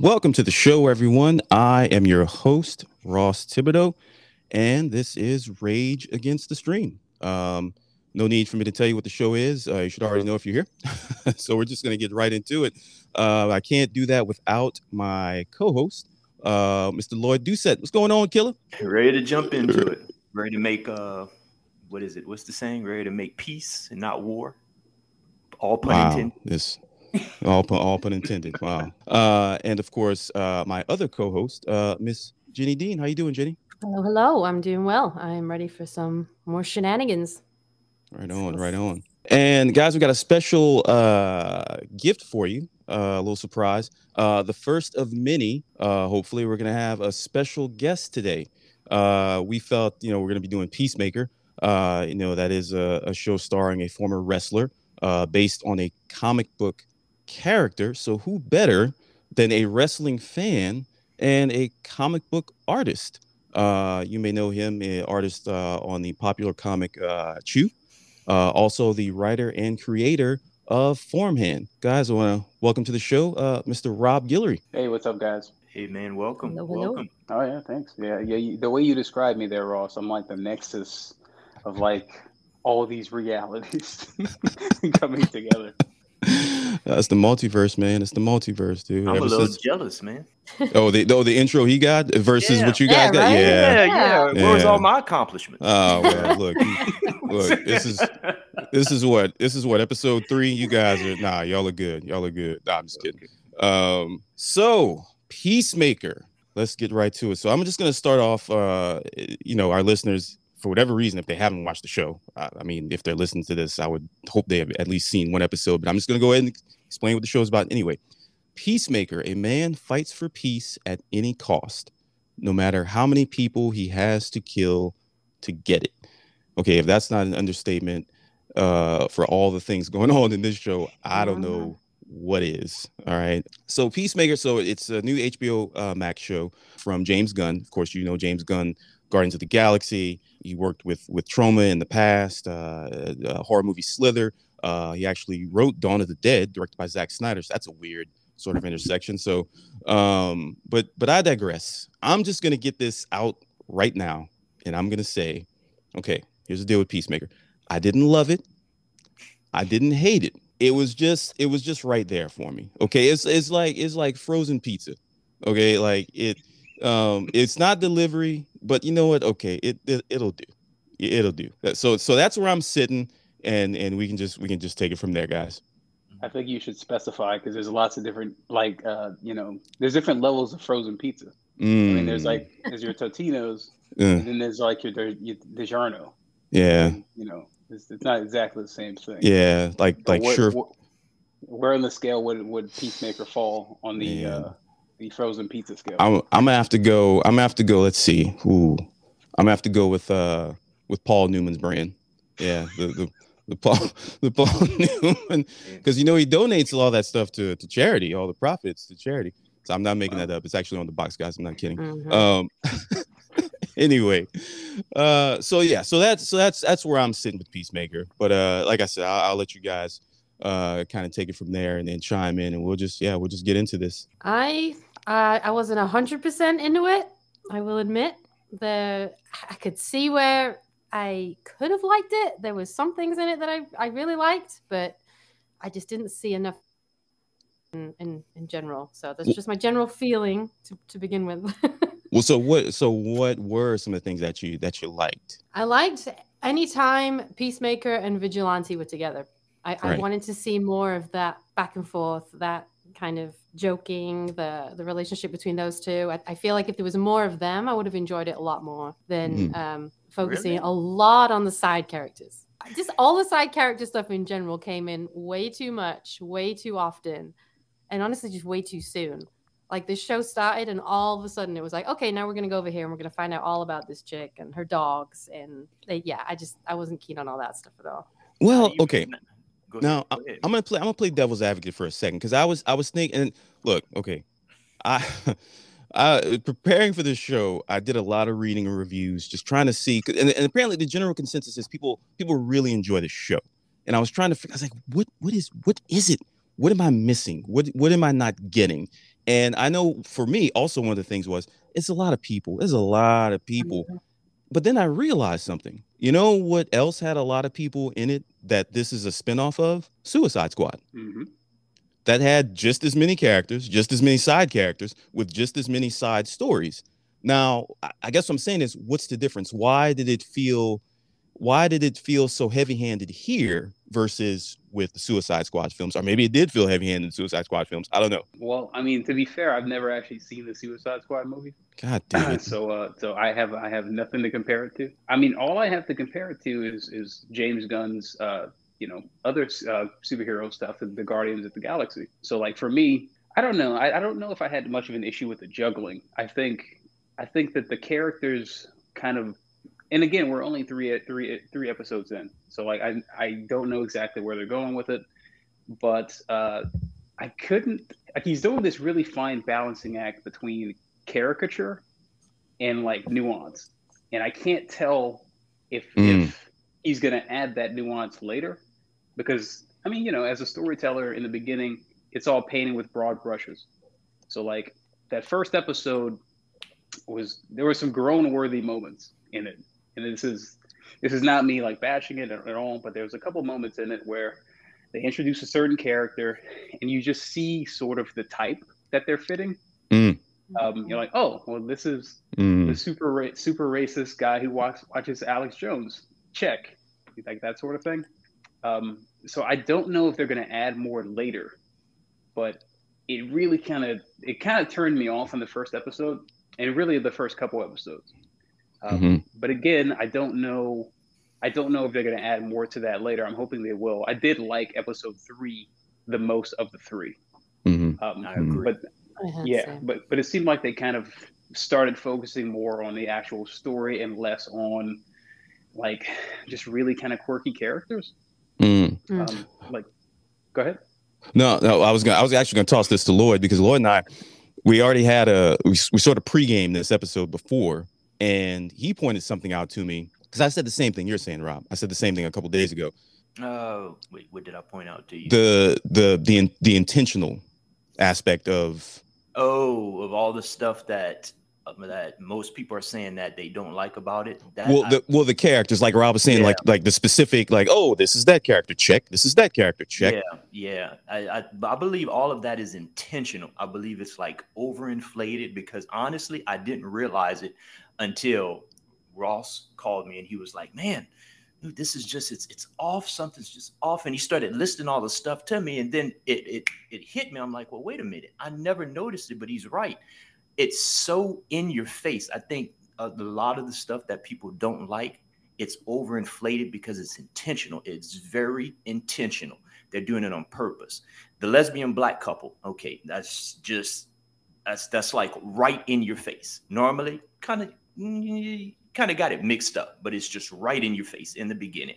Welcome to the show, everyone. I am your host, Ross Thibodeau, and this is Rage Against the Stream. Um, no need for me to tell you what the show is. Uh, you should already know if you're here. so we're just going to get right into it. Uh, I can't do that without my co-host, uh, Mr. Lloyd Doucette. What's going on, Killer? Ready to jump into it. Ready to make uh, what is it? What's the saying? Ready to make peace and not war. All pun wow, intended. This all pun, all pun intended. Wow. Uh, and of course, uh, my other co-host, uh, Miss Jenny Dean. How you doing, Jenny? Hello, hello. I'm doing well. I'm ready for some more shenanigans. Right on, right on. And guys, we got a special uh, gift for you. Uh, a little surprise. Uh, the first of many. Uh, hopefully, we're gonna have a special guest today. Uh, we felt, you know, we're gonna be doing Peacemaker. Uh, you know, that is a, a show starring a former wrestler, uh, based on a comic book character. So, who better than a wrestling fan and a comic book artist? Uh, you may know him, an artist uh, on the popular comic uh, Chew, uh, also the writer and creator of Farmhand. Guys, I want to welcome to the show, uh, Mr. Rob Guillory. Hey, what's up, guys? Hey man, welcome. Hello, hello. Welcome. Oh yeah, thanks. Yeah, yeah. You, the way you described me there, Ross, I'm like the nexus of like all these realities coming together. That's the multiverse, man. It's the multiverse, dude. I'm a little since- jealous, man. oh, the oh, the intro he got versus Yeah. what you Yeah, guys got. right? Yeah. Yeah, yeah. Where's all my accomplishments? Oh well, look, look. This is this is what this is what episode three. You guys are nah. Y'all are good. Y'all are good. Nah, I'm just kidding. Um, so Peacemaker. Let's get right to it. So I'm just gonna start off. Uh, you know, our listeners, for whatever reason, if they haven't watched the show, I, I mean, if they're listening to this, I would hope they have at least seen one episode. But I'm just gonna go ahead and explain what the show is about. Anyway, Peacemaker. A man fights for peace at any cost, no matter how many people he has to kill to get it. Okay, if that's not an understatement uh, for all the things going on in this show, I don't know what is. All right. So Peacemaker. So it's a new HBO uh, Max show from James Gunn. Of course, you know James Gunn, Guardians of the Galaxy. He worked with with Troma in the past. Uh, uh, horror movie Slither. Uh, he actually wrote Dawn of the Dead, directed by Zack Snyder. So that's a weird sort of intersection. So, um, but but I digress. I'm just gonna get this out right now, and I'm gonna say, okay, here's the deal with Peacemaker. I didn't love it. I didn't hate it. It was just it was just right there for me. Okay, it's it's like it's like frozen pizza. Okay, like it um it's not delivery, but you know what? Okay, it, it it'll do. It'll do. So so that's where I'm sitting, and and we can just we can just take it from there, guys. I think you should specify because there's lots of different, like, uh, you know, there's different levels of frozen pizza. I mean, there's Mm, like, there's your Totino's, and then there's like your, your DiGiorno. yeah, And, you know, it's, it's not exactly the same thing. yeah, like like what- sure. what- where on the scale would would Peacemaker fall on the Man. uh, the frozen pizza scale? I'm I'm gonna have to go. I'm gonna have to go. Let's see. Ooh, I'm gonna have to go with uh with Paul Newman's brand. Yeah, the the, the Paul the Paul Newman because you know he donates all that stuff to to charity, all the profits to charity. So I'm not making Wow. that up. It's actually on the box, guys. I'm not kidding. Mhm. Um. anyway, uh. So yeah. So that's so that's that's where I'm sitting with Peacemaker. But uh, like I said, I'll, I'll let you guys uh kind of take it from there and then chime in, and we'll just yeah we'll just get into this. I uh, I wasn't hundred percent into it. I will admit the I could see where I could have liked it. There was some things in it that I, I really liked, but I just didn't see enough in in, in general. So that's just my general feeling to, to begin with. Well, so what? So what were some of the things that you that you liked? I liked anytime Peacemaker and Vigilante were together. I, I wanted to see more of that back and forth, that kind of joking, the the relationship between those two. I, I feel like if there was more of them, I would have enjoyed it a lot more than Mhm. um, focusing Really? a lot on the side characters. Just all the side character stuff in general came in way too much, way too often, and honestly, just way too soon. Like the show started, and all of a sudden it was like, okay, now we're gonna go over here and we're gonna find out all about this chick and her dogs, and they, yeah, I just I wasn't keen on all that stuff at all. Well, You- okay. Go ahead, Now go I, I'm gonna play. I'm gonna play devil's advocate for a second because I was I was thinking. And look, okay, I, I preparing for this show. I did a lot of reading and reviews, just trying to see. And, and apparently, the general consensus is people people really enjoy the show. And I was trying to. figure I was like, what what is what is it? What am I missing? What what am I not getting? And I know for me, also one of the things was it's a lot of people. There's a lot of people. Mm-hmm. But then I realized something. You know what else had a lot of people in it that this is a spinoff of? Suicide Squad. Mhm. That had just as many characters, just as many side characters, with just as many side stories. Now, I- I guess what I'm saying is, what's the difference? Why did it feel, why did it feel so heavy-handed here versus with the Suicide Squad films? Or maybe it did feel heavy-handed in Suicide Squad films. I don't know. Well, I mean, to be fair, I've never actually seen the Suicide Squad movie, God damn it. so uh, so I have I have nothing to compare it to. I mean, all I have to compare it to is is James Gunn's uh, you know other uh, superhero stuff, the, the Guardians of the Galaxy. So like for me, I don't know. I, I don't know if I had much of an issue with the juggling. I think I think that the characters kind of and again we're only three three three episodes in. So like i i don't know exactly where they're going with it but uh i couldn't like he's doing this really fine balancing act between caricature and like nuance. And i can't tell if Mm. if he's going to add that nuance later because i mean you know as a storyteller in the beginning it's all painting with broad brushes. So like that first episode was there were some groan worthy moments in it and this is this is not me like bashing it at, all but there's a couple moments in it where they introduce a certain character and you just see sort of the type that they're fitting. Mm. um, you're like oh well this is Mm. the super ra- super racist guy who watch, watches alex jones. Check. You like that sort of thing. Um, so i don't know if they're going to add more later but it really kind of it kind of turned me off in the first episode and really the first couple episodes um, Mhm. but again i don't know i don't know if they're going to add more to that later i'm hoping they will i did like episode three the most of the three Mhm. um, I agree. but I yeah to. but but it seemed like they kind of started focusing more on the actual story and less on like just really kind of quirky characters Mm. Mm. um, like go ahead No, no, I was gonna, I was actually gonna toss this to Lloyd because Lloyd and I, we already had a, we, we sort of pregame this episode before, and he pointed something out to me because I said the same thing you're saying, Rob. I said the same thing a couple days ago. Uh, wait, what did I point out to you? The the the the intentional aspect of oh, of all the stuff that uh, that most people are saying that they don't like about it. That well I- the well the characters like Rob was saying Yeah. like like the specific like oh this is that character check this is that character check Yeah, yeah. I, I I believe all of that is intentional. I believe it's like overinflated because honestly, I didn't realize it until Ross called me and he was like, "Man, dude, this is just it's it's off. Something's just off." And he started listing all the stuff to me, and then it it it hit me. I'm like, "Well, wait a minute. I never noticed it, but he's right. It's so in your face. I think a lot of the stuff that people don't like." It's overinflated because it's intentional. It's very intentional. They're doing it on purpose. The lesbian black couple, okay, that's just that's that's like right in your face. Normally, kind of kind of got it mixed up, but it's just right in your face in the beginning.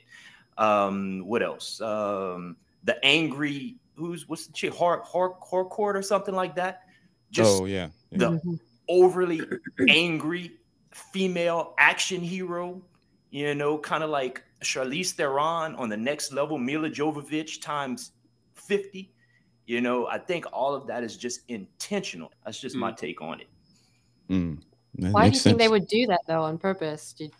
Um, what else? Um, the angry who's what's the chick? Har Har Harcourt or something like that. Just oh yeah, yeah. the Mhm. overly angry female action hero, you know, kind of like Charlize Theron on the next level, Milla Jovovich times 50. You know, I think all of that is just intentional. That's just my take on it. Mm. That Why do you makes think they would do that though on purpose? Did,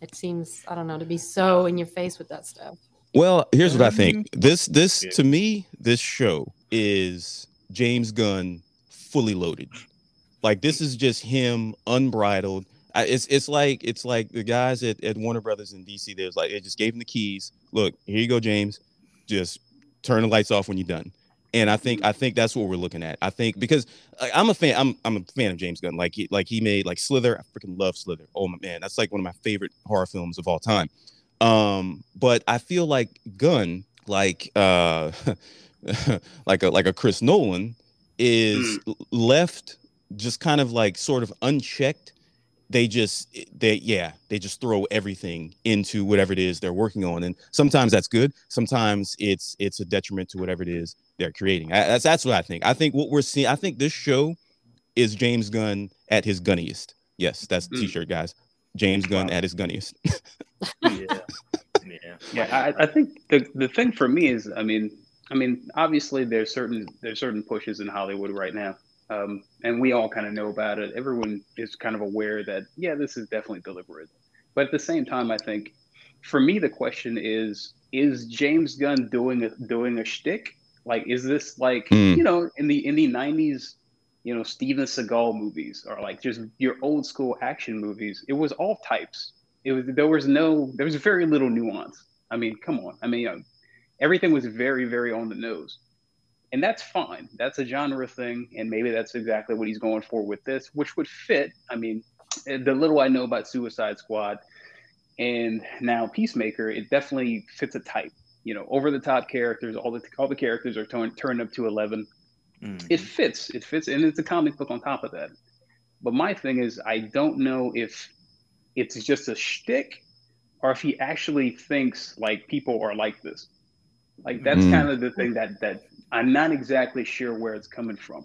it seems I don't know to be so in your face with that stuff. Well, here's what I um, think. This this Yeah. to me, this show is James Gunn fully loaded. Like this is just him unbridled. I, it's it's like it's like the guys at, at Warner Brothers in DC. There's like they just gave him the keys. Look, here you go, James. Just turn the lights off when you're done. And I think I think that's what we're looking at. I think because like, I'm a fan. I'm I'm a fan of James Gunn. Like he like he made like Slither. I freaking love Slither. Oh my man, that's like one of my favorite horror films of all time. Um, but I feel like Gunn, like uh like a like a Chris Nolan, is l- left just kind of like sort of unchecked. They just they yeah, they just throw everything into whatever it is they're working on. And sometimes that's good. Sometimes it's it's a detriment to whatever it is they're creating. I, that's that's what I think. I think what we're seeing, I think this show is James Gunn at his gunniest. Yes, that's the Mm. t-shirt, guys. James Gunn Wow. at his gunniest. Yeah. yeah. Yeah, I, I think the the thing for me is, I mean, I mean, obviously there's certain there's certain pushes in Hollywood right now, um, and we all kind of know about it. Everyone is kind of aware that yeah, this is definitely deliberate. But at the same time, I think for me the question is: Is James Gunn doing a, doing a shtick? Like, is this like Mm. you know in the in the '90s? You know, Steven Seagal movies or like just your old school action movies. It was all types. It was there was no there was very little nuance. I mean, come on. I mean, uh, everything was very very on the nose and that's fine. That's a genre thing, and maybe that's exactly what he's going for with this, which would fit. I mean, the little I know about Suicide Squad and now Peacemaker, it definitely fits a type. You know, over the top characters, all the all the characters are turned turned up to eleven. Mhm. It fits. It fits, and it's a comic book on top of that. But my thing is, I don't know if it's just a shtick or if he actually thinks like people are like this. Like that's Mm. kind of the thing that that I'm not exactly sure where it's coming from.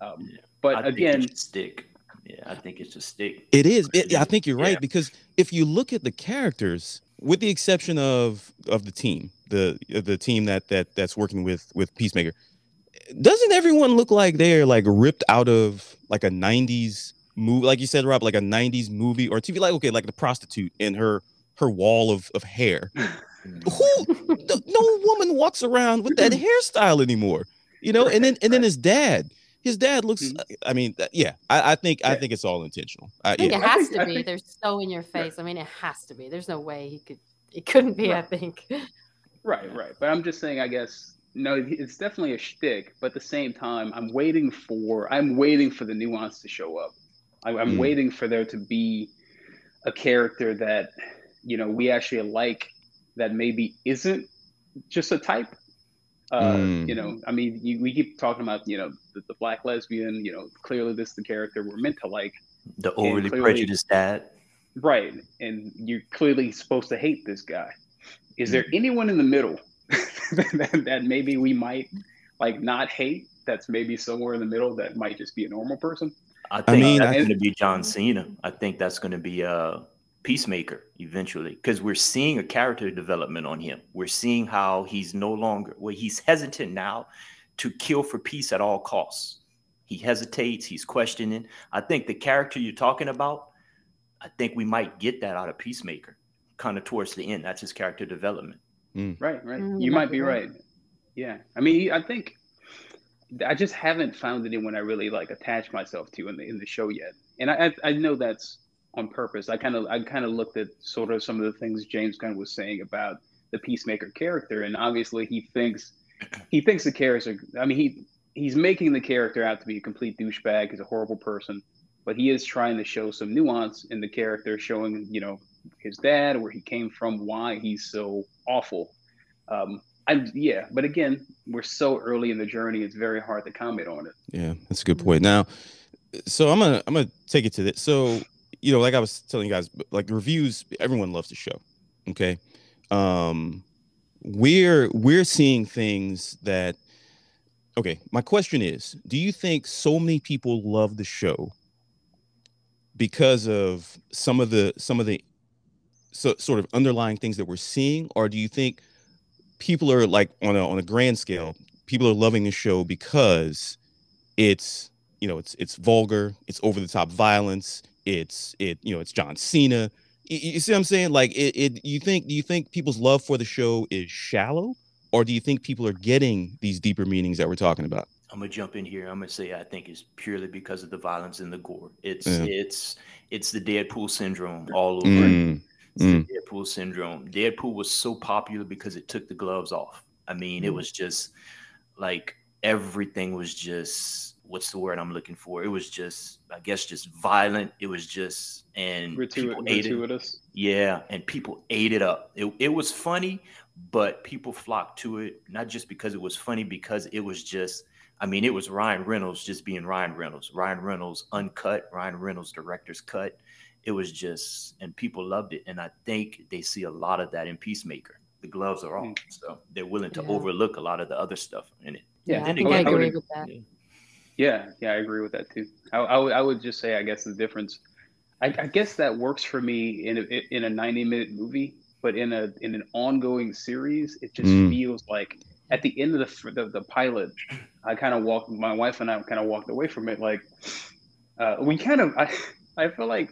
Um, Yeah. But I think again, it's a stick. Yeah, I think it's a stick. It is. It, I think you're right Yeah. because if you look at the characters, with the exception of of the team, the the team that that that's working with with Peacemaker, doesn't everyone look like they're like ripped out of like a '90s movie, like you said, Rob, like a '90s movie or TV? Like okay, like the prostitute and her her wall of of hair. Who? th- no woman walks around with that hairstyle anymore. You know, and then and then his dad. His dad looks. Mhm. I mean, yeah. I, I think I think it's all intentional. I, I think yeah. it has think- to be. think- They're so in your face. I mean, it has to be. There's no way he could. It couldn't be. I think. right, right. But I'm just saying, I guess no, it's definitely a shtick. But at the same time, I'm waiting for I'm waiting for the nuance to show up. I, I'm Mm. waiting for there to be a character that you know we actually like that maybe isn't just a type. Uh, Mm. You know, I mean, you, we keep talking about you know the, the black lesbian. You know, clearly this is the character we're meant to like. The overly clearly- prejudiced dad. Right. And you're clearly supposed to hate this guy. Is there anyone in the middle that, that maybe we might like not hate? That's maybe somewhere in the middle that might just be a normal person. I think mean, that's going to be John Cena. I think that's going to be uh, Peacemaker eventually because we're seeing a character development on him. We're seeing how he's no longer, well, he's hesitant now to kill for peace at all costs. He hesitates, he's questioning. I think the character you're talking about, I think we might get that out of Peacemaker kind of towards the end. That's his character development. Right, right. Mm, you you might might be be right. right. Yeah. I mean, I think I just haven't found anyone I really like attach myself to in the in the show yet. And I I, I know that's on purpose. I kind of I kind of looked at sort of some of the things James Gunn was saying about the Peacemaker character, and obviously he thinks he thinks the character. I mean, he he's making the character out to be a complete douchebag. He's a horrible person, but he is trying to show some nuance in the character, showing you know his dad, where he came from, why he's so awful. Um, I yeah, but again, we're so early in the journey; it's very hard to comment on it. Yeah, that's a good point. Now, so I'm gonna I'm gonna take it to this. So you know, like I was telling you guys, like reviews, everyone loves the show. Okay, um, we're we're seeing things that. Okay, my question is: Do you think so many people love the show because of some of the some of the so, sort of underlying things that we're seeing, or do you think people are like on a on a grand scale, people are loving the show because it's you know it's it's vulgar, it's over the top violence, it's it you know it's John Cena. You, you see what I'm saying? Like it, it you think do you think people's love for the show is shallow, or do you think people are getting these deeper meanings that we're talking about? I'm gonna jump in here. I'm gonna say I think it's purely because of the violence and the gore. It's Yeah. it's it's the Deadpool syndrome all over. Mm, the Deadpool syndrome. Deadpool was so popular because it took the gloves off. I mean, it Mm. was just like everything was just what's the word I'm looking for? It was just, I guess, just violent. It was just and people Gratu- ate it. gratuitous. Yeah, and people ate it up. It, it was funny, but people flocked to it not just because it was funny, because it was just, I mean, it was Ryan Reynolds just being Ryan Reynolds. Ryan Reynolds uncut, Ryan Reynolds director's cut. It was just, and people loved it. And I think they see a lot of that in Peacemaker. The gloves are off, Mm. so they're willing to Yeah. overlook a lot of the other stuff in it. Yeah, I Then think again, I I agree ag- with that. Yeah, yeah, yeah, I agree with that too. I, I, would- just say, I guess the difference, I, I guess that works for me in a, in a 90 minute movie, but in a in an ongoing series, it just Mm. feels like at the end of the the, the pilot, I kind of walked. My wife and I kind of walked away from it. Like uh, we kind of, I, I feel like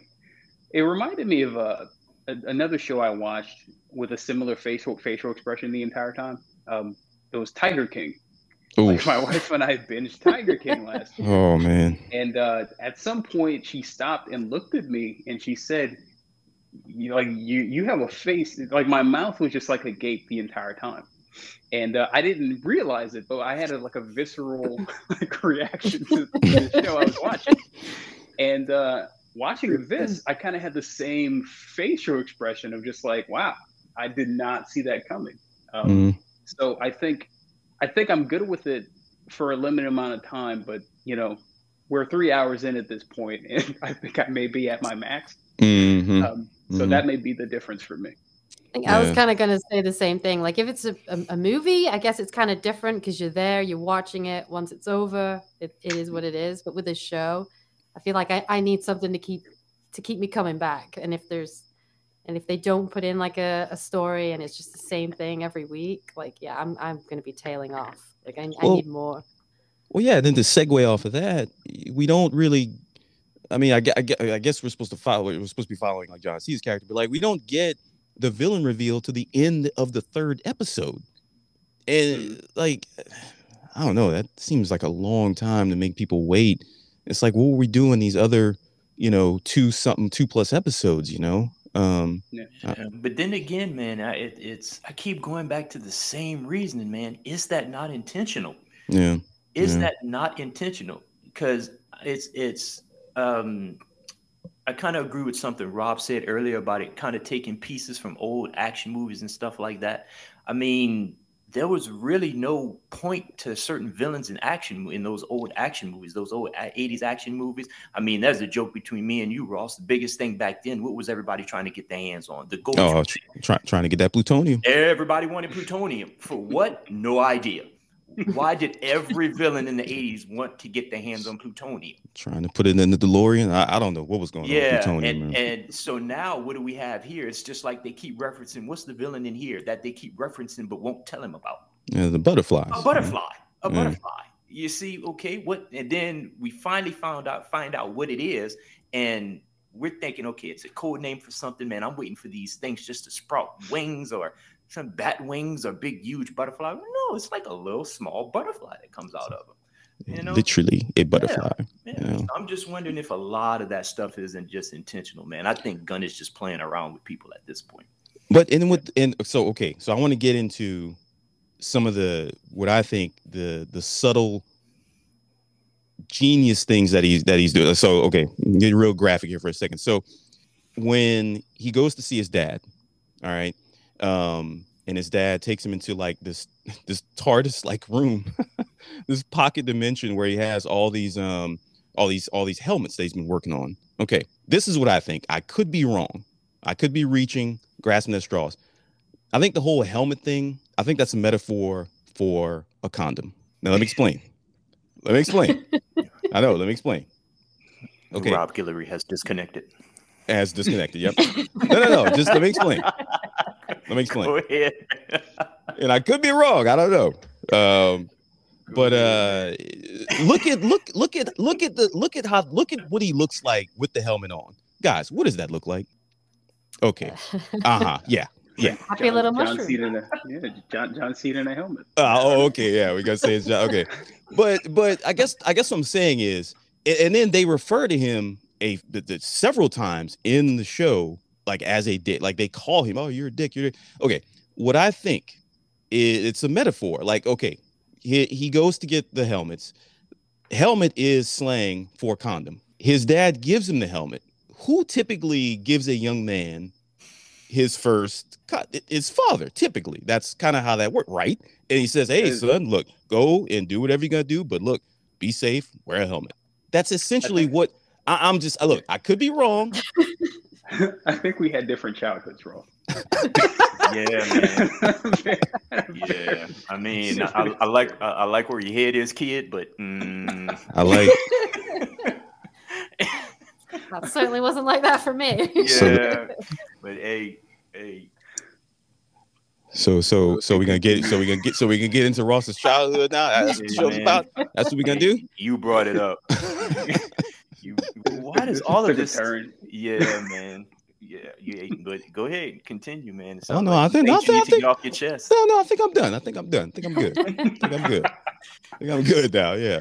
it reminded me of uh, a, another show I watched with a similar facial facial expression the entire time. Um, it was Tiger King. Like my wife and I binged Tiger King last year. Oh man! And uh, at some point, she stopped and looked at me, and she said, "You like you you have a face like my mouth was just like a gape the entire time." And uh, I didn't realize it, but I had a, like a visceral like reaction to the show I was watching. And uh, watching this, I kind of had the same facial expression of just like, "Wow, I did not see that coming." Um, mm. So I think I think I'm good with it for a limited amount of time, but you know, we're three hours in at this point, and I think I may be at my max. Mm-hmm. Um, so mm-hmm. that may be the difference for me. Yeah. I was kind of going to say the same thing. Like if it's a, a, a movie, I guess it's kind of different because you're there, you're watching it. Once it's over, it, it is what it is. But with a show, I feel like I, I need something to keep to keep me coming back. And if there's and if they don't put in like a, a story and it's just the same thing every week, like yeah, I'm I'm gonna be tailing off. Like I, well, I need more. Well, yeah. And then to segue off of that, we don't really. I mean, I, I, I guess we're supposed to follow. We're supposed to be following like John C's character, but like we don't get the villain reveal to the end of the third episode, and like I don't know. That seems like a long time to make people wait. It's like what were we doing these other, you know, two something two plus episodes? You know, um, yeah. But then again, man, I, it, it's I keep going back to the same reasoning, man. Is that not intentional? Yeah. Is yeah. that not intentional? Because it's it's um I kind of agree with something Rob said earlier about it kind of taking pieces from old action movies and stuff like that. I mean, there was really no point to certain villains in action in those old action movies, those old 80s action movies. I mean, there's a joke between me and you, Ross. The biggest thing back then, what was everybody trying to get their hands on? The gold. Oh, try, trying to get that plutonium. Everybody wanted plutonium. For what? No idea. Why did every villain in the 80s want to get their hands on plutonium? Trying to put it in the DeLorean. I, I don't know what was going yeah, on. Yeah, and, and so now what do we have here? It's just like they keep referencing what's the villain in here that they keep referencing but won't tell him about. Yeah, the butterflies. A butterfly. A yeah. butterfly. You see, okay, what and then we finally found out find out what it is, and we're thinking, okay, it's a code name for something, man. I'm waiting for these things just to sprout wings or some bat wings or big, huge butterfly. No, it's like a little small butterfly that comes out of them. You know? Literally a butterfly. Yeah, yeah. So I'm just wondering if a lot of that stuff isn't just intentional, man. I think Gunn is just playing around with people at this point. But and with and so okay, so I want to get into some of the what I think the the subtle genius things that he's that he's doing. So okay, get real graphic here for a second. So when he goes to see his dad, all right, um, and his dad takes him into like this this TARDIS like room, this pocket dimension where he has all these um all these all these helmets that he's been working on. Okay, this is what I think. I could be wrong. I could be reaching, grasping at straws. I think the whole helmet thing. I think that's a metaphor for a condom. Now let me explain. Let me explain. I know. Let me explain. Okay. Rob Guillory has disconnected. Has disconnected. Yep. no, no, no. Just let me explain. Let me explain. Go ahead. and I could be wrong. I don't know. Um, but uh, look at look look at look at the look at how look at what he looks like with the helmet on, guys. What does that look like? Okay. Uh huh. Yeah. Yeah. Happy John, little mushroom. John Cena, yeah, John John Cena in a helmet. Uh, oh, okay. Yeah, we gotta say it's John. Okay, but but I guess I guess what I'm saying is, and, and then they refer to him a the, the, several times in the show like as a dick. Like they call him, oh, you're a dick. You're okay. What I think is it's a metaphor. Like, okay, he, he goes to get the helmets. Helmet is slang for condom. His dad gives him the helmet. Who typically gives a young man his first cut? His father, typically. That's kind of how that worked, right? And he says, Hey, son, look, go and do whatever you're gonna do, but look, be safe, wear a helmet. That's essentially what I, am just look, I could be wrong. I think we had different childhoods, Ross. yeah, man. yeah, I mean, I, I like I, like where your head is, kid, but mm. I like. that certainly wasn't like that for me. Yeah, but hey, hey. So so so we're gonna get so we gonna get so we can get into Ross's childhood now. That's what the show's about. That's what we're gonna do. You brought it up. you, why does all of this? turn. Yeah, man. Yeah, yeah. But go ahead, continue, man. Oh, no, like I think- I you think- to get off your chest. No, no, I think I'm done. I think I'm done. I think I'm good. I think I'm good. I think I'm good now. Yeah.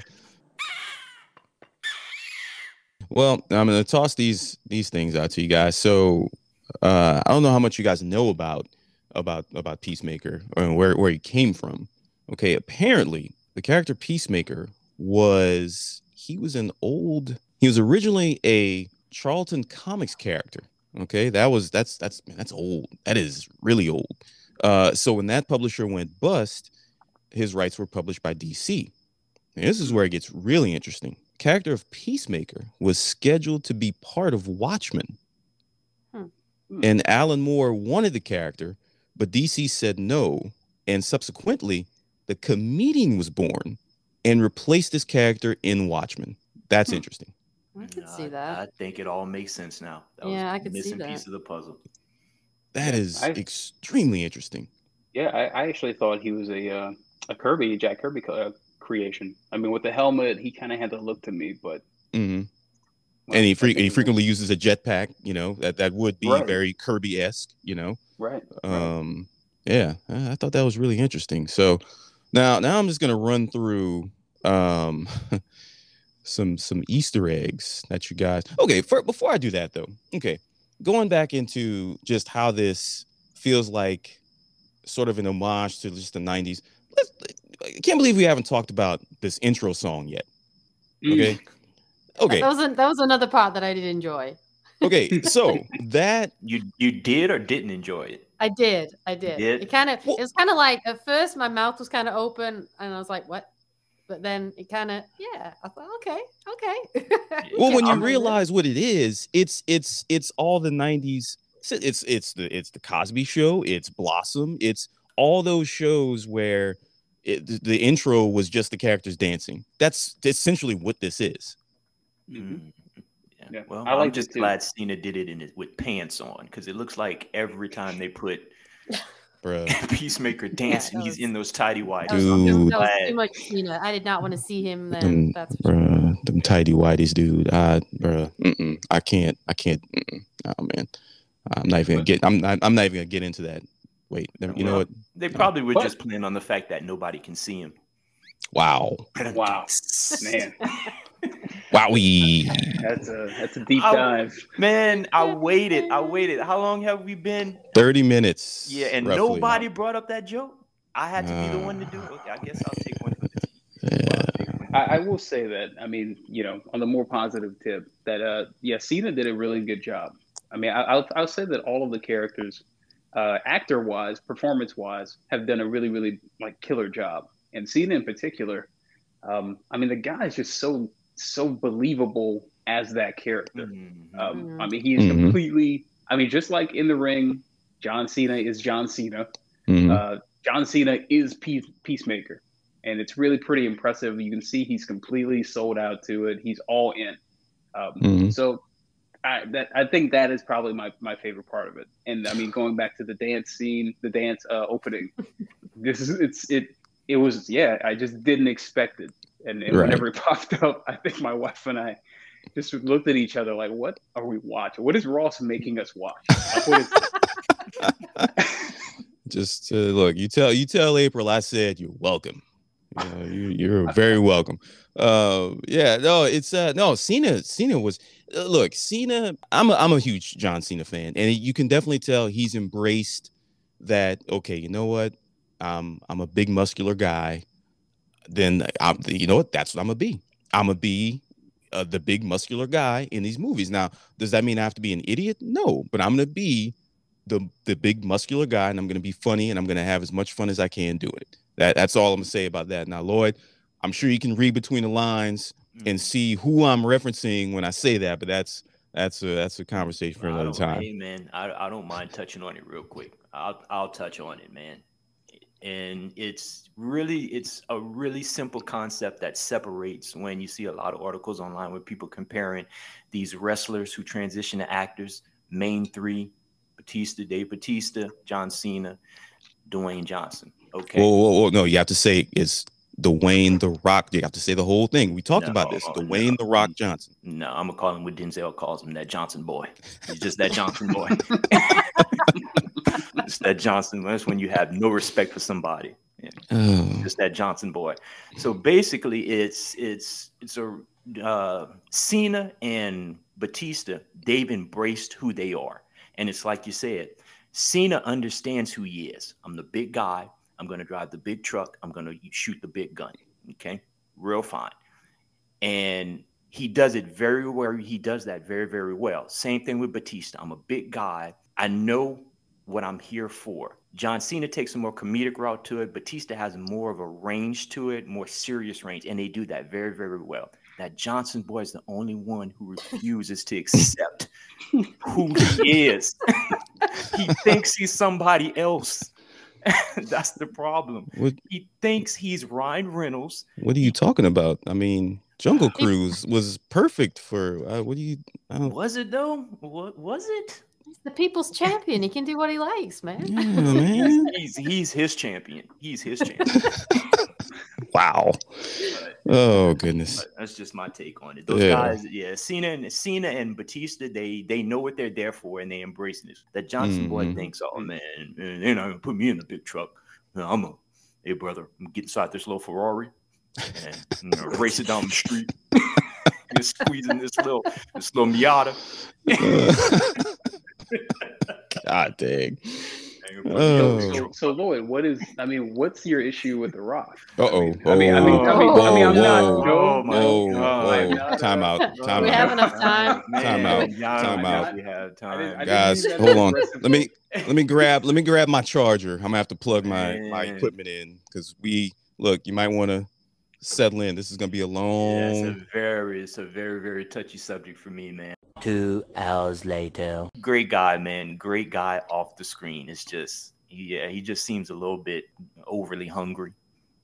Well, I'm gonna toss these these things out to you guys. So uh I don't know how much you guys know about about about Peacemaker and where where he came from. Okay, apparently the character Peacemaker was he was an old he was originally a Charlton Comics character. Okay, that was that's that's man, that's old. That is really old. Uh, so when that publisher went bust, his rights were published by DC. And this is where it gets really interesting. Character of Peacemaker was scheduled to be part of Watchmen. Hmm. And Alan Moore wanted the character, but DC said no. And subsequently, the comedian was born and replaced this character in Watchmen. That's Hmm. interesting. I could Nah, see that. I that. think it all makes sense now. That Yeah, was I could see missing that. piece of the puzzle. That is I- extremely interesting. Yeah, I, I actually thought he was a uh, a Kirby, Jack Kirby uh, creation. I mean, with the helmet, he kind of had the look to me, but Mm-hmm. well, and he, fre- think he frequently uses a jetpack. You know that that would be Right. very Kirby esque. You know, right. right. um, yeah, I I thought that was really interesting. So now now I'm just gonna run through um some some Easter eggs that you guys. Okay, for, before I do that though, okay, going back into just how this feels like sort of an homage to just the '90s. Let's, I can't believe we haven't talked about this intro song yet. Mm. Okay. Okay. That was a, that was another part that I did enjoy. Okay, so that You you did or didn't enjoy it? I did. I did. did? It kind of Well- it was kind of like at first my mouth was kind of open and I was like, "What?" But then it kind of yeah. I thought, "Okay, okay." well, when you realize what it is, it's it's it's all the '90s. It's it's, it's the it's the Cosby Show. It's Blossom. It's all those shows where it, the, the intro was just the characters dancing. That's essentially what this is. Mhm. Mm. Yeah. Yeah, Well, I I'm just glad Cena did it in it with pants on because it looks like every time they put Bruh. The peacemaker dancing, that he's in those tidy whities. that was, I'm Dude. that was too much Cena. I did not want to see him then. Them, That's for sure. bruh, them tidy whities, dude. I, bruh, mm-mm, I can't, I can't. Mm-mm. Oh man, I'm not even gonna get. I'm not. I'm not even gonna get into that. Wait, you know what? They probably were But- just playing on the fact that nobody can see him. Wow, Wow, man, wowie. that's a that's a deep I- dive. Man, I waited. I waited. How long have we been? Thirty minutes. Yeah, and roughly. nobody brought up that joke. I had to be the one to do it. Okay, I guess I'll take one for the team. Yeah. I, I will say that. I mean, you know, on the more positive tip, that uh, yeah, Cena did a really good job. I mean, I, I'll I'll say that all of the characters, uh, actor wise, performance wise, have done a really really like killer job. And Cena in particular, um, I mean, the guy is just so so believable as that character. Mhm. Um, I mean, he is Mhm. completely. I mean, just like in the ring, John Cena is John Cena. Mhm. Uh, John Cena is Peace, Peacemaker, and it's really pretty impressive. You can see he's completely sold out to it. He's all in. Um, Mhm. So, I that I think that is probably my my favorite part of it. And I mean, going back to the dance scene, the dance uh, opening, this is it's it it was yeah. I just didn't expect it, and, and Right. whenever it popped up, I think my wife and I just looked at each other like, "What are we watching? What is Ross making us watch?" Like, Just uh, look, you tell you tell April I said you're welcome. You know, you, you're very welcome. Uh, yeah, no, it's uh, no Cena. Cena was uh, look Cena. I'm a, I'm a huge John Cena fan, and you can definitely tell he's embraced that. Okay, you know what? Um, I'm a big muscular guy. Then I'm, you know what? That's what I'm gonna be. I'm gonna be uh, the big muscular guy in these movies. Now, does that mean I have to be an idiot? No, but I'm gonna be the the big muscular guy, and I'm gonna be funny, and I'm gonna have as much fun as I can doing it. That that's all I'm gonna say about that. Now, Lloyd, I'm sure you can read between the lines and see who I'm referencing when I say that, but that's that's a that's a conversation for another time. Hey man, I, I don't mind touching on it real quick. I'll I'll touch on it, man. And it's really it's a really simple concept that separates when you see a lot of articles online with people comparing these wrestlers who transition to actors, main three, Batista, Dave Batista, John Cena. Dwayne Johnson. Okay. Whoa, whoa, whoa, no, you have to say it's Dwayne the Rock. You have to say the whole thing. We talked No, about this. no. Dwayne the Rock Johnson. No, I'm gonna call him what Denzel calls him, that Johnson boy. He's just that Johnson boy. it's that Johnson. That's when you have no respect for somebody. Oh, Just that Johnson boy. So basically, it's it's it's a uh, Cena and Batista. They've embraced who they are, and it's like you said. Cena understands who he is. I'm the big guy. I'm going to drive the big truck. I'm going to shoot the big gun. Okay, real fine. And he does it very well. He does that very, very well. Same thing with Batista. I'm a big guy. I know what I'm here for. John Cena takes a more comedic route to it. Batista has more of a range to it, more serious range, and they do that very, very well. That Johnson boy is the only one who refuses to accept who he is. he thinks he's somebody else. That's the problem. what He thinks he's Ryan Reynolds. what are you talking about? I mean, Jungle Cruise was perfect for uh, what do you? I don't. Was it though? What was it? He's the people's champion. He can do what he likes, man. Yeah, man. He's he's his champion. He's his champion. wow. Oh goodness. That's just my take on it. Those Yeah. guys, yeah, Cena and Cena and Batista, they they know what they're there for and they embrace this. That Johnson boy Mhm. thinks, oh man, they're not gonna put me in the big truck. I'm a hey brother, I'm getting inside this little Ferrari and you know, race it down the street. Just squeezing this little this little Miata. God dang. Oh. So, so Lloyd, what is? I mean, what's your issue with The Rock? Uh oh. I mean, I mean, I mean, I mean, I'm not. Whoa, Oh my whoa, God. I'm whoa. not- Time out. Time We out. have enough time. Time out. Time out. We have I didn't- I time. Guys, hold on. Let me let me grab let me grab my charger. I'm gonna have to plug my my equipment in because we look. You might want to settle in. This is gonna be a Yeah, long. it's a very, it's a very, very touchy subject for me, man. Two hours later. Great guy, man. Great guy off the screen. It's just, yeah, he just seems a little bit overly hungry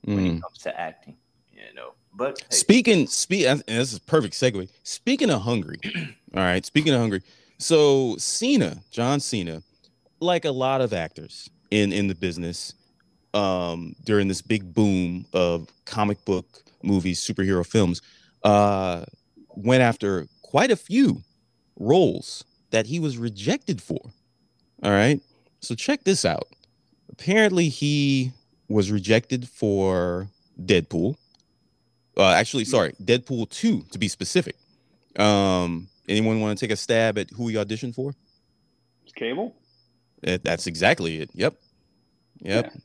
when Mm. it comes to acting, you know. But hey, Speaking, speak, and this is a perfect segue. Speaking of hungry, all right. Speaking of hungry, so Cena, John Cena, like a lot of actors in in the business, um, during this big boom of comic book movies, superhero films, uh, went after quite a few roles that he was rejected for. All right. So check this out. Apparently, he was rejected for Deadpool. Uh, actually, sorry, Deadpool 2 to be specific. Um, anyone want to take a stab at who he auditioned for? Cable. Uh, That's exactly it. Yep. Yep. Course.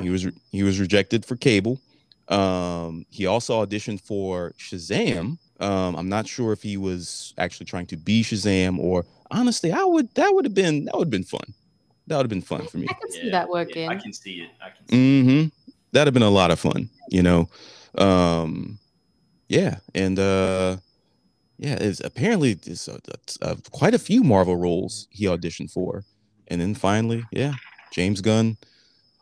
He was re- he was rejected for cable. Um, he also auditioned for Shazam. Um, I'm not sure if he was actually trying to be Shazam or honestly, I would that would have been that would have been fun. That would have been fun for me. I can see yeah, that yeah, working. I can see it. I can see hmm That'd have been a lot of fun, you know. Um, yeah, and uh, yeah, it's apparently it's a, a, quite a few Marvel roles he auditioned for, and then finally, yeah, James Gunn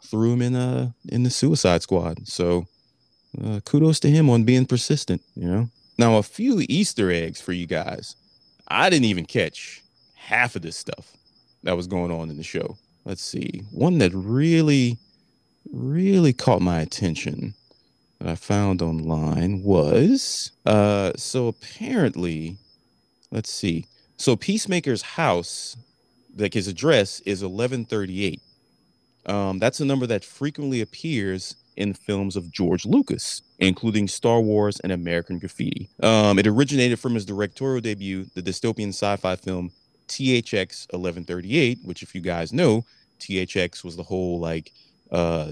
threw him in uh in the Suicide Squad. So uh, kudos to him on being persistent, you know. Now a few Easter eggs for you guys. I didn't even catch half of this stuff that was going on in the show. Let's see. One that really really caught my attention that I found online was uh so apparently let's see. So Peacemaker's house, like his address is 1138. Um that's a number that frequently appears in films of George Lucas, including Star Wars and American Graffiti. Um it originated from his directorial debut, the dystopian sci-fi film THX 1138, which if you guys know, THX was the whole like uh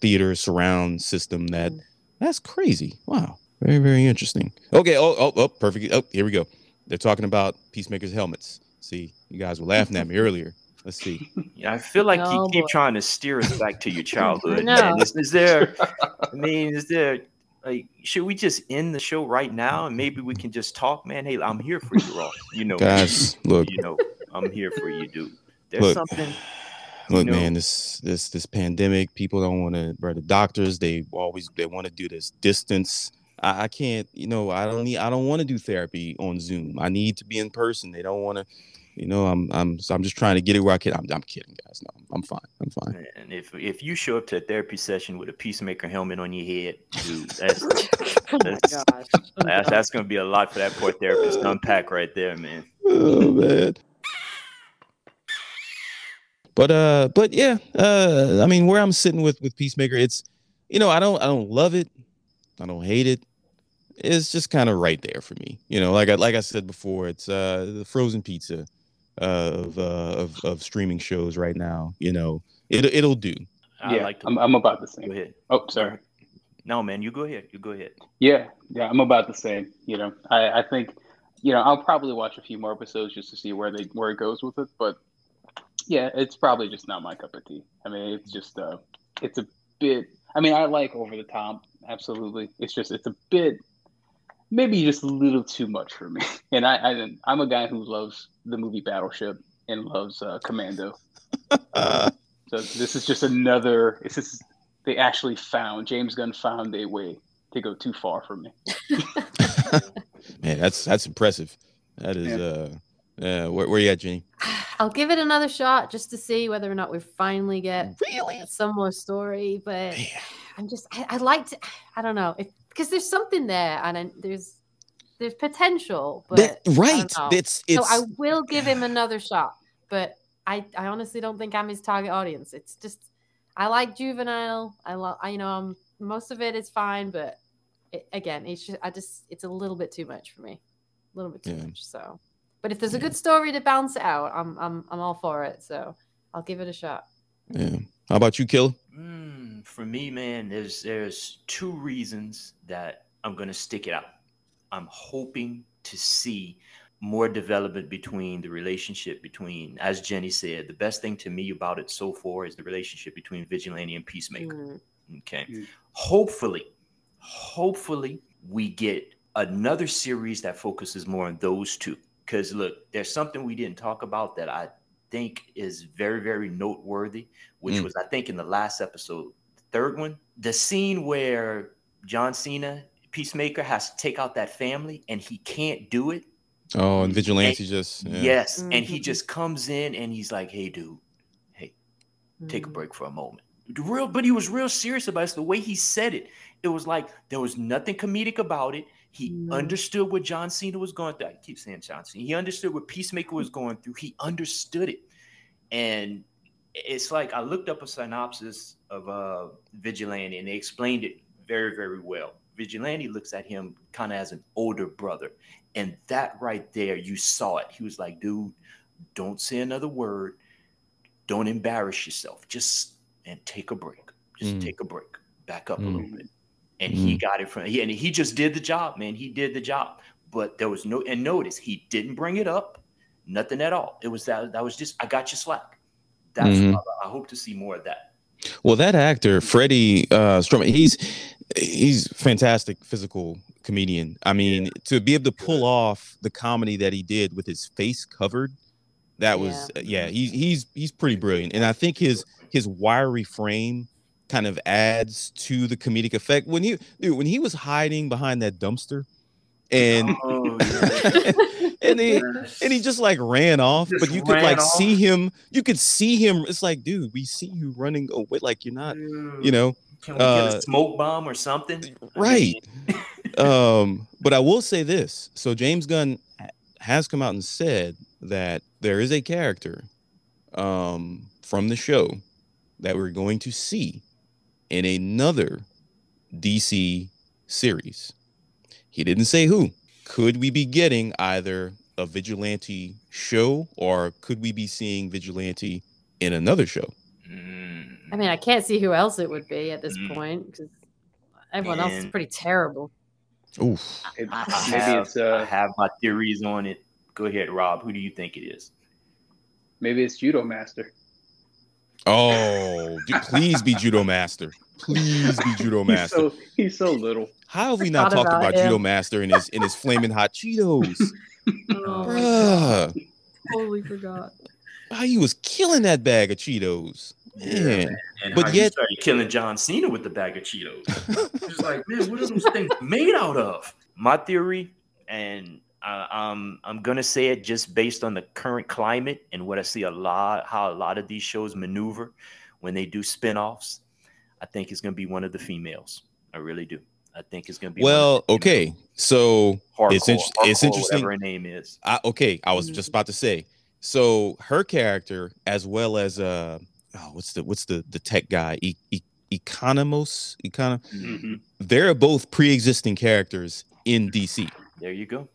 theater surround system that that's crazy. Wow. Very very interesting. Okay. Oh oh, oh perfect. Oh here we go. They're talking about peacemakers helmets. See you guys were laughing at me earlier let's see Yeah, I feel like Oh, you keep boy. trying to steer us back to your childhood. No. Is, is there? I mean, is there? Like, should we just end the show right now and maybe we can just talk, man? Hey, I'm here for you, Ross. You know, guys look you know, I'm here for you, dude. There's Look, something. look know- man this this this pandemic people don't want to bro the doctors they always they want to do this distance I, I can't you know i don't need i don't want to do therapy on zoom i need to be in person they don't want to You know, I'm I'm so I'm just trying to get it where I can. I'm, I'm kidding, guys. No, I'm fine. I'm fine. And if if you show up to a therapy session with a peacemaker helmet on your head, dude, that's oh That's- gosh. that's, that's gonna be a lot for that poor therapist to unpack right there, man. Oh man. But uh, but yeah, uh, I mean, where I'm sitting with with Peacemaker, it's you know, I don't I don't love it, I don't hate it. It's just kind of right there for me. You know, like I like I said before, it's uh the frozen pizza of uh of, of streaming shows right now. You know, it it'll do. I yeah, like to I'm, I'm about the go same. ahead. Oh, sorry. No, man, you go ahead. You go ahead. Yeah, yeah, I'm about the same. You know, I, I think, you know, I'll probably watch a few more episodes just to see where they where it goes with it. But yeah, it's probably just not my cup of tea. I mean, it's just uh, it's a bit. I mean, I like over the top, absolutely. It's just it's a bit, maybe just a little too much for me. And I, I I'm a guy who loves the movie Battleship and loves uh, Commando. Uh, So this is just another. It's just they actually found James Gunn found a way to go too far for me. man, that's that's impressive. That is Yeah. uh, yeah. Where, where you at, Jenny? I'll give it another shot just to see whether or not we finally get Really? some more story. But Man. I'm just I, I like to I don't know if because there's something there and I, there's there's potential, but That- right. It's it's. so I will give him another shot, but I I honestly don't think I'm his target audience. It's just I like juvenile. I love I you know um most of it is fine, but it, again it's just I just it's a little bit too much for me, a little bit too Yeah. much. So, but if there's a Yeah. good story to bounce it out, I'm I'm I'm all for it. So I'll give it a shot. yeah. How about you, Killer? Mm, for me, man, there's there's two reasons that I'm gonna stick it out. I'm hoping to see more development between the relationship between, as Jenny said, the best thing to me about it so far is the relationship between Vigilante and Peacemaker. Mm. Okay. Mm. Hopefully, hopefully we get another series that focuses more on those two. Because look, there's something we didn't talk about that I think is very, very noteworthy, which Mm. was I think in the last episode, the third one, the scene where John Cena, Peacemaker, has to take out that family and he can't do it. Oh, and Vigilante just. Yeah. Yes. And he Mhm. just comes in and he's like, hey, dude, hey, take a Mm. break for a moment. The Real, but he was real serious about it. It's the way he said it. It was like there was nothing comedic about it. He Mm. understood what John Cena was going through. I keep saying John Cena. He understood what Peacemaker was going through. He understood it, and it's like I looked up a synopsis of uh, Vigilante, and they explained it very, very well. Vigilante looks at him kind of as an older brother, and that right there, you saw it. He was like, "Dude, don't say another word. Don't embarrass yourself. Just and take a break. Just Mm. take a break. Back up a Mm. little bit." And he got it from he and he just did the job, man. He did the job. But there was no and notice he didn't bring it up, nothing at all. It was that that was just I got you slack. That's Mhm. I, I hope to see more of that. Well, that actor, Freddie uh, Stroma, he's he's fantastic physical comedian. I mean, to be able to pull off the comedy that he did with his face covered, that was uh, yeah, he, he's he's pretty brilliant. And I think his his wiry frame kind of adds to the comedic effect. When he dude, when he was hiding behind that dumpster, and Oh, and he and he just like ran off, Just but you could like off. see him. You could see him. It's like, dude, we see you running away. Like you're not, you know, Can we get uh, a smoke bomb or something? Right. um, but I will say this. So James Gunn has come out and said that there is a character um from the show that we're going to see in another DC series. He didn't say who. Could we be getting either a vigilante show or could we be seeing vigilante in another show? I mean, I can't see who else it would be at this Mm. point because everyone else is pretty terrible. Oof. It- I, I maybe have, it's I uh, have my theories on it. Go ahead, Rob. Who do you think it is? maybe it's Judo Master. Oh, du- please be judo master. Please be judo He's master. so he's so little. How have we not Thought talked about about Judo. Master and his in his flaming hot Cheetos? Oh, my totally forgot. How he was killing that bag of Cheetos. Man. And But how you yet- started killing John Cena with the bag of Cheetos. It's like, man, what are those things made out of? My theory, and Uh, um, I'm gonna say it just based on the current climate and what I see a lot, how a lot of these shows maneuver when they do spinoffs. I think it's gonna be one of the females. I really do. I think it's gonna be. one of Well, the okay. So hardcore, it's int- it's interesting. Whatever her name is. I, okay, I was Mhm. just about to say. So her character, as well as uh, oh, what's the what's the the tech guy? E- e- Economos, Econo. Mhm. They're both pre-existing characters in DC. There you go.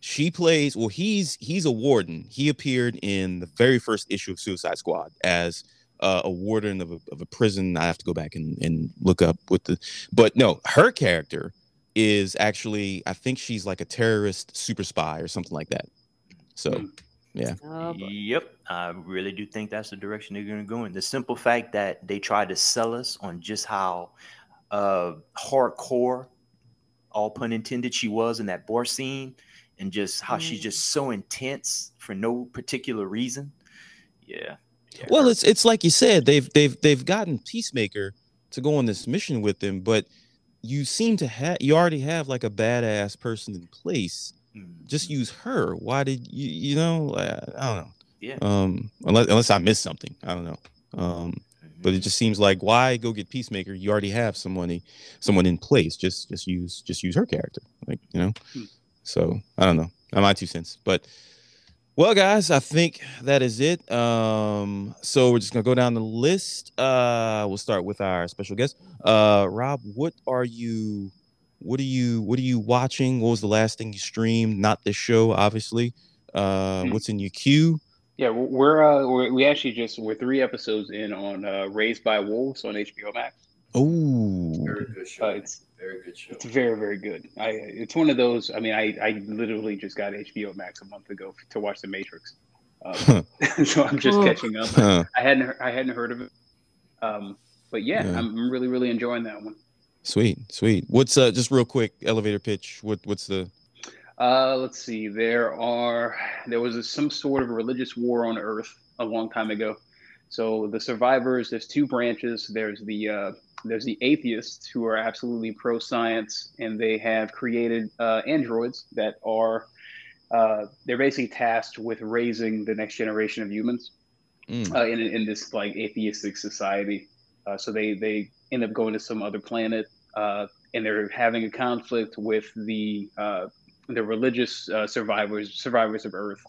She plays. Well, he's he's a warden. He appeared in the very first issue of Suicide Squad as uh, a warden of a, of a prison. I have to go back and, and look up with the. But no, her character is actually. I think she's like a terrorist super spy or something like that. So. yeah Oh. Yep, I really do think that's the direction they're going to go in. The simple fact that they tried to sell us on just how uh, hardcore, all pun intended, she was in that bar scene, and just how she's Mm. just so intense for no particular reason. Yeah. yeah, Well, it's it's like you said, they've they've they've gotten Peacemaker to go on this mission with them, but you seem to have you already have like a badass person in place. Just Mhm. use her. Why did you you know? I, I don't know. yeah. Um, unless unless I missed something, I don't know. Um, but it just seems like why go get Peacemaker? You already have someone someone in place. Just just use just use her character, like you know. So I don't know. Not my two cents, but well, guys, I think that is it. Um, so we're just gonna go down the list. Uh, we'll start with our special guest. Uh, Rob, what are you? What are you? What are you watching? What was the last thing you streamed? Not this show, obviously. Uh, Hmm. what's in your queue? Yeah, we're uh, we're, we actually just we're three episodes in on uh, Raised by Wolves on HBO Max. Oh, Very good show. Uh, it's Very good show. it's very very good. I it's one of those. I mean, I I literally just got HBO Max a month ago to watch The Matrix, um, so I'm just Oh. catching up. Huh. I hadn't I hadn't heard of it, um, but yeah, Yeah. I'm really really enjoying that one. sweet, sweet. What's uh, just real quick elevator pitch? What what's the? Uh, let's see. There are there was a, some sort of religious war on Earth a long time ago. So the survivors, there's two branches. There's the uh, there's the atheists who are absolutely pro science, and they have created uh, androids that are uh, they're basically tasked with raising the next generation of humans Mm, uh, in in this like atheistic society. Uh, so they they end up going to some other planet, uh, and they're having a conflict with the uh, the religious uh, survivors survivors of Earth,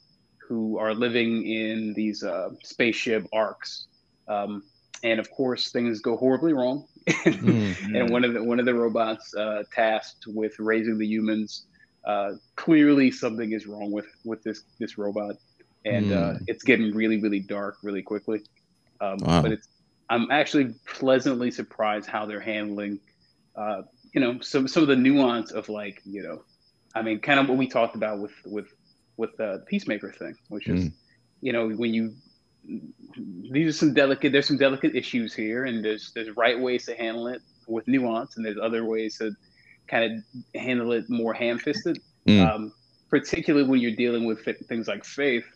who are living in these uh, spaceship arcs. Um, and of course, things go horribly wrong. mm, and one of the one of the robots uh, tasked with raising the humans, uh, clearly something is wrong with with this this robot, and uh, it's getting really really dark really quickly. Um, Wow. But it's I'm actually pleasantly surprised how they're handling, uh, you know, some some of the nuance of like you know, I mean, kind of what we talked about with with with the peacemaker thing, which is, Mm. you know, when you these are some delicate there's some delicate issues here and there's there's right ways to handle it with nuance and there's other ways to kind of handle it more ham-fisted Mm. um, particularly when you're dealing with things like faith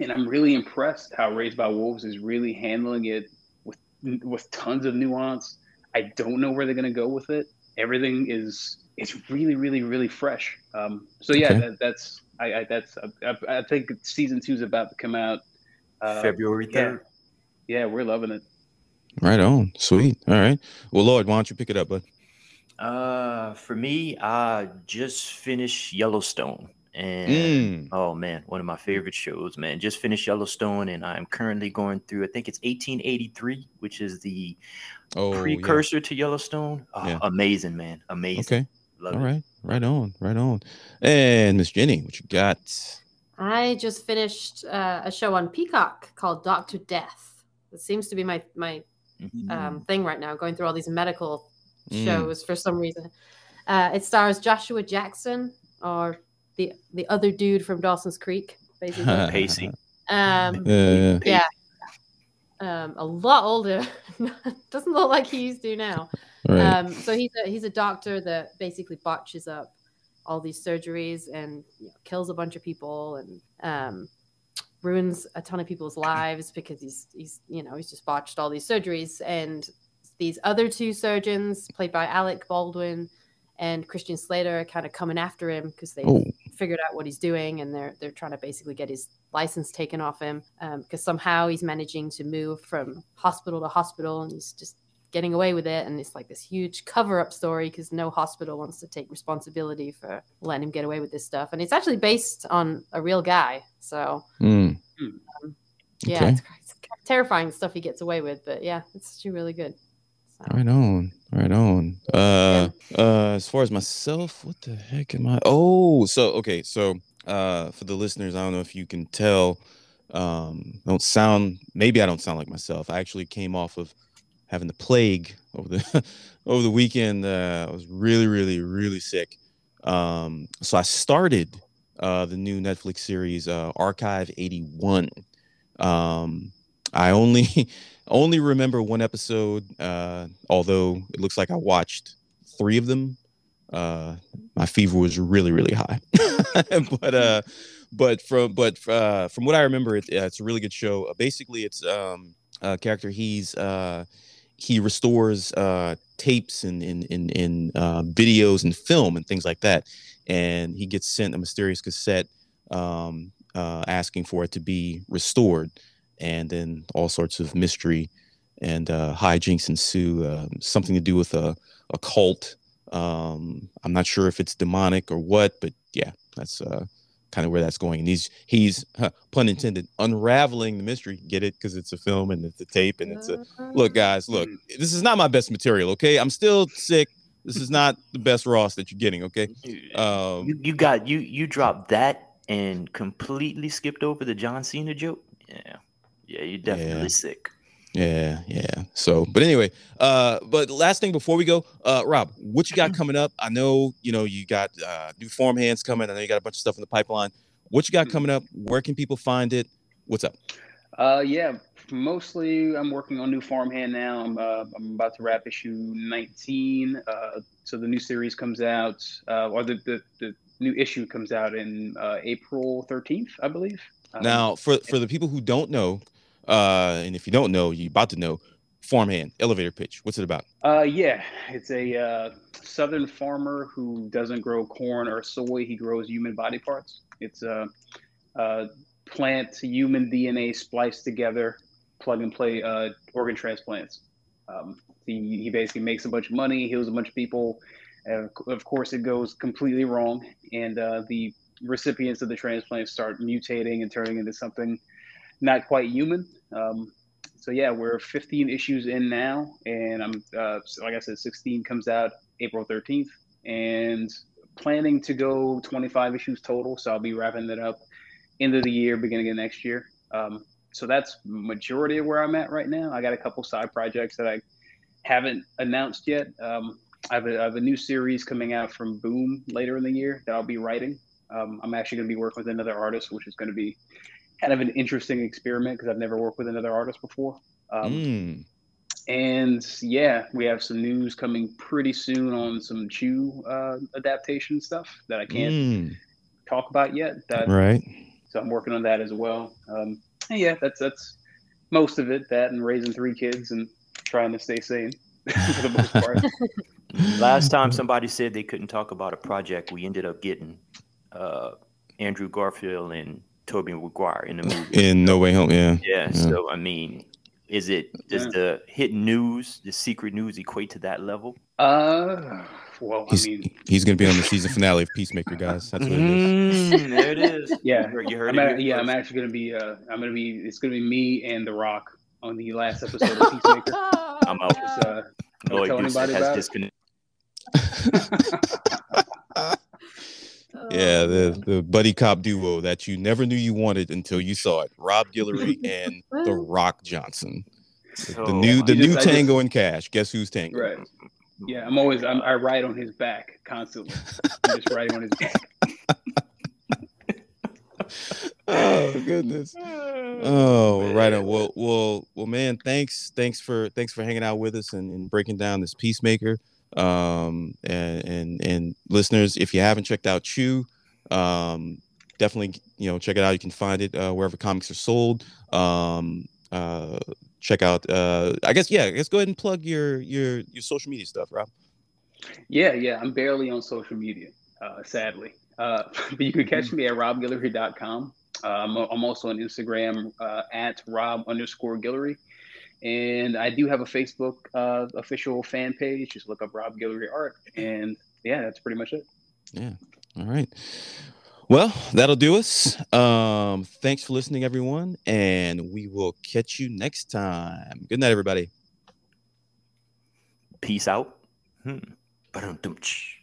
and i'm really impressed how raised by wolves is really handling it with with tons of nuance i don't know where they're going to go with it everything is it's really really really fresh um, so yeah Okay. that, that's I, I that's I, I think season two is about to come out uh, February yeah. 3rd. yeah, we're loving it. right on. Sweet. All right. Well, Lord, why don't you pick it up, bud? Uh, for me, I just finished Yellowstone, and Mm. oh man, one of my favorite shows, man. Just finished Yellowstone, and I'm currently going through. I think it's 1883, which is the Oh, yeah. precursor to Yellowstone. Oh, Yeah. Amazing, man. Amazing. Okay. Love All it. right. Right on. Right on. And Miss Jenny, what you got? I just finished uh, a show on Peacock called Doctor Death. It seems to be my my Mhm. um, thing right now, going through all these medical Mm. shows for some reason. Uh, it stars Joshua Jackson or the the other dude from Dawson's Creek, basically. Pacey. um, Uh, yeah, um, a lot older. Doesn't look like he used to now. Right. Um, so he's a he's a doctor that basically botches up all these surgeries and you know, kills a bunch of people and um, ruins a ton of people's lives because he's he's you know he's just botched all these surgeries and these other two surgeons played by Alec Baldwin and Christian Slater are kind of coming after him because they oh. figured out what he's doing, and they're they're trying to basically get his license taken off him because um, somehow he's managing to move from hospital to hospital, and he's just getting away with it. And it's like this huge cover up story because no hospital wants to take responsibility for letting him get away with this stuff. And it's actually based on a real guy. So, Mm. um, yeah, Okay. it's, it's kind of terrifying stuff he gets away with. But yeah, it's actually really good. So, Right on, right on. Uh, uh, as far as myself, what the heck am I? Oh, so okay, so uh, for the listeners, I don't know if you can tell. Um, don't sound. Maybe I don't sound like myself. I actually came off of having the plague over the over the weekend. Uh, I was really, really, really sick. Um, so I started uh, the new Netflix series uh, Archive 81. Um, I only only remember one episode, uh, although it looks like I watched three of them. Uh, my fever was really, really high, but uh, but from but from what I remember, it, it's a really good show. Basically, it's um, a character. He's he restores uh, tapes and in in in uh, videos and film and things like that, and he gets sent a mysterious cassette um, uh, asking for it to be restored and then all sorts of mystery and uh, hijinks ensue. Uh, something to do with a, a cult. Um, I'm not sure if it's demonic or what, but yeah, that's uh, kind of where that's going. And he's he's huh, pun intended unraveling the mystery. Get it? Because it's a film and it's a tape and it's a look, guys. Look, this is not my best material. Okay, I'm still sick. This is not the best Ross that you're getting. Okay. Um, you, you got you you dropped that and completely skipped over the John Cena joke. Yeah, yeah, you're definitely Yeah. sick. Yeah, yeah. So, but anyway, uh, but last thing before we go, uh, Rob, what you got coming up? I know you know you got uh, new Farmhand's coming. I know you got a bunch of stuff in the pipeline. What you got coming up? Where can people find it? What's up? Uh, yeah, mostly I'm working on new farmhand now. I'm uh, I'm about to wrap issue 19. Uh, so the new series comes out, uh, or the, the the new issue comes out in uh, April 13th, I believe. Um, Now, for for the people who don't know, uh, and if you don't know, you're about to know. Farmhand elevator pitch. What's it about? Uh, yeah, it's a uh, southern farmer who doesn't grow corn or soy. He grows human body parts. It's a, uh plant human DNA spliced together, plug and play uh, organ transplants. Um, he, he basically makes a bunch of money, heals a bunch of people. Uh, of course, it goes completely wrong, and uh, the recipients of the transplant start mutating and turning into something not quite human. Um, so yeah, we're 15 issues in now, and I'm uh, like I said, 16 comes out April 13th, and planning to go 25 issues total. So I'll be wrapping it up end of the year, beginning of next year. Um, so that's majority of where I'm at right now. I got a couple side projects that I haven't announced yet. Um, I, have a, I have a new series coming out from Boom later in the year that I'll be writing. Um, I'm actually going to be working with another artist, which is going to be kind of an interesting experiment because I've never worked with another artist before. Um, Mm, and yeah, we have some news coming pretty soon on some Chew uh, adaptation stuff that I can't mm, talk about yet. That right. so I'm working on that as well. Um, yeah, that's that's most of it. That and raising three kids and trying to stay sane for the most part. Last time somebody said they couldn't talk about a project, we ended up getting uh, Andrew Garfield and Tobey Maguire in the movie. In No Way Home. Yeah. Yeah, Yeah. so I mean, is it does Yeah. the hidden news, the secret news, equate to that level? Uh, well, I He's mean, he's gonna be on the season finale of Peacemaker, guys. That's what it is. Mm, there it is. Yeah. you heard, you heard I'm it. a- yeah, I'm actually gonna be. Uh, I'm gonna be. It's gonna be me and The Rock on the last episode of Peacemaker. I'm out. Just, uh, Lloyd tell Deuce anybody has about disconnected. Yeah, the the buddy cop duo that you never knew you wanted until you saw it. Rob Guillory and The Rock Johnson. So, oh, The new the just- new I Tango and Cash. Guess who's Tango? right. Yeah, I'm always. I'm, I ride on his back constantly. I'm just riding on his back. Oh goodness. Oh, well, right on. Well, well, well, man. Thanks, thanks for thanks for hanging out with us and, and breaking down this Peacemaker. Um, and and and listeners, if you haven't checked out Chew, um, definitely you know check it out. You can find it uh, wherever comics are sold. Um, uh, check out. Uh, I guess yeah. I guess go ahead and plug your your your social media stuff, Rob. Yeah, yeah. I'm barely on social media, uh, sadly. Uh, but you can catch me at robguillory.com. Uh, I'm, I'm also on Instagram uh, at rob underscore Guillory. And I do have a Facebook uh, official fan page. Just look up Rob Guillory Art. And yeah, that's pretty much it. Yeah. All right. Well, that'll do us. Um, thanks for listening, everyone, and we will catch you next time. Good night, everybody. Peace out. Hmm. Ba-dum-dum-tsh.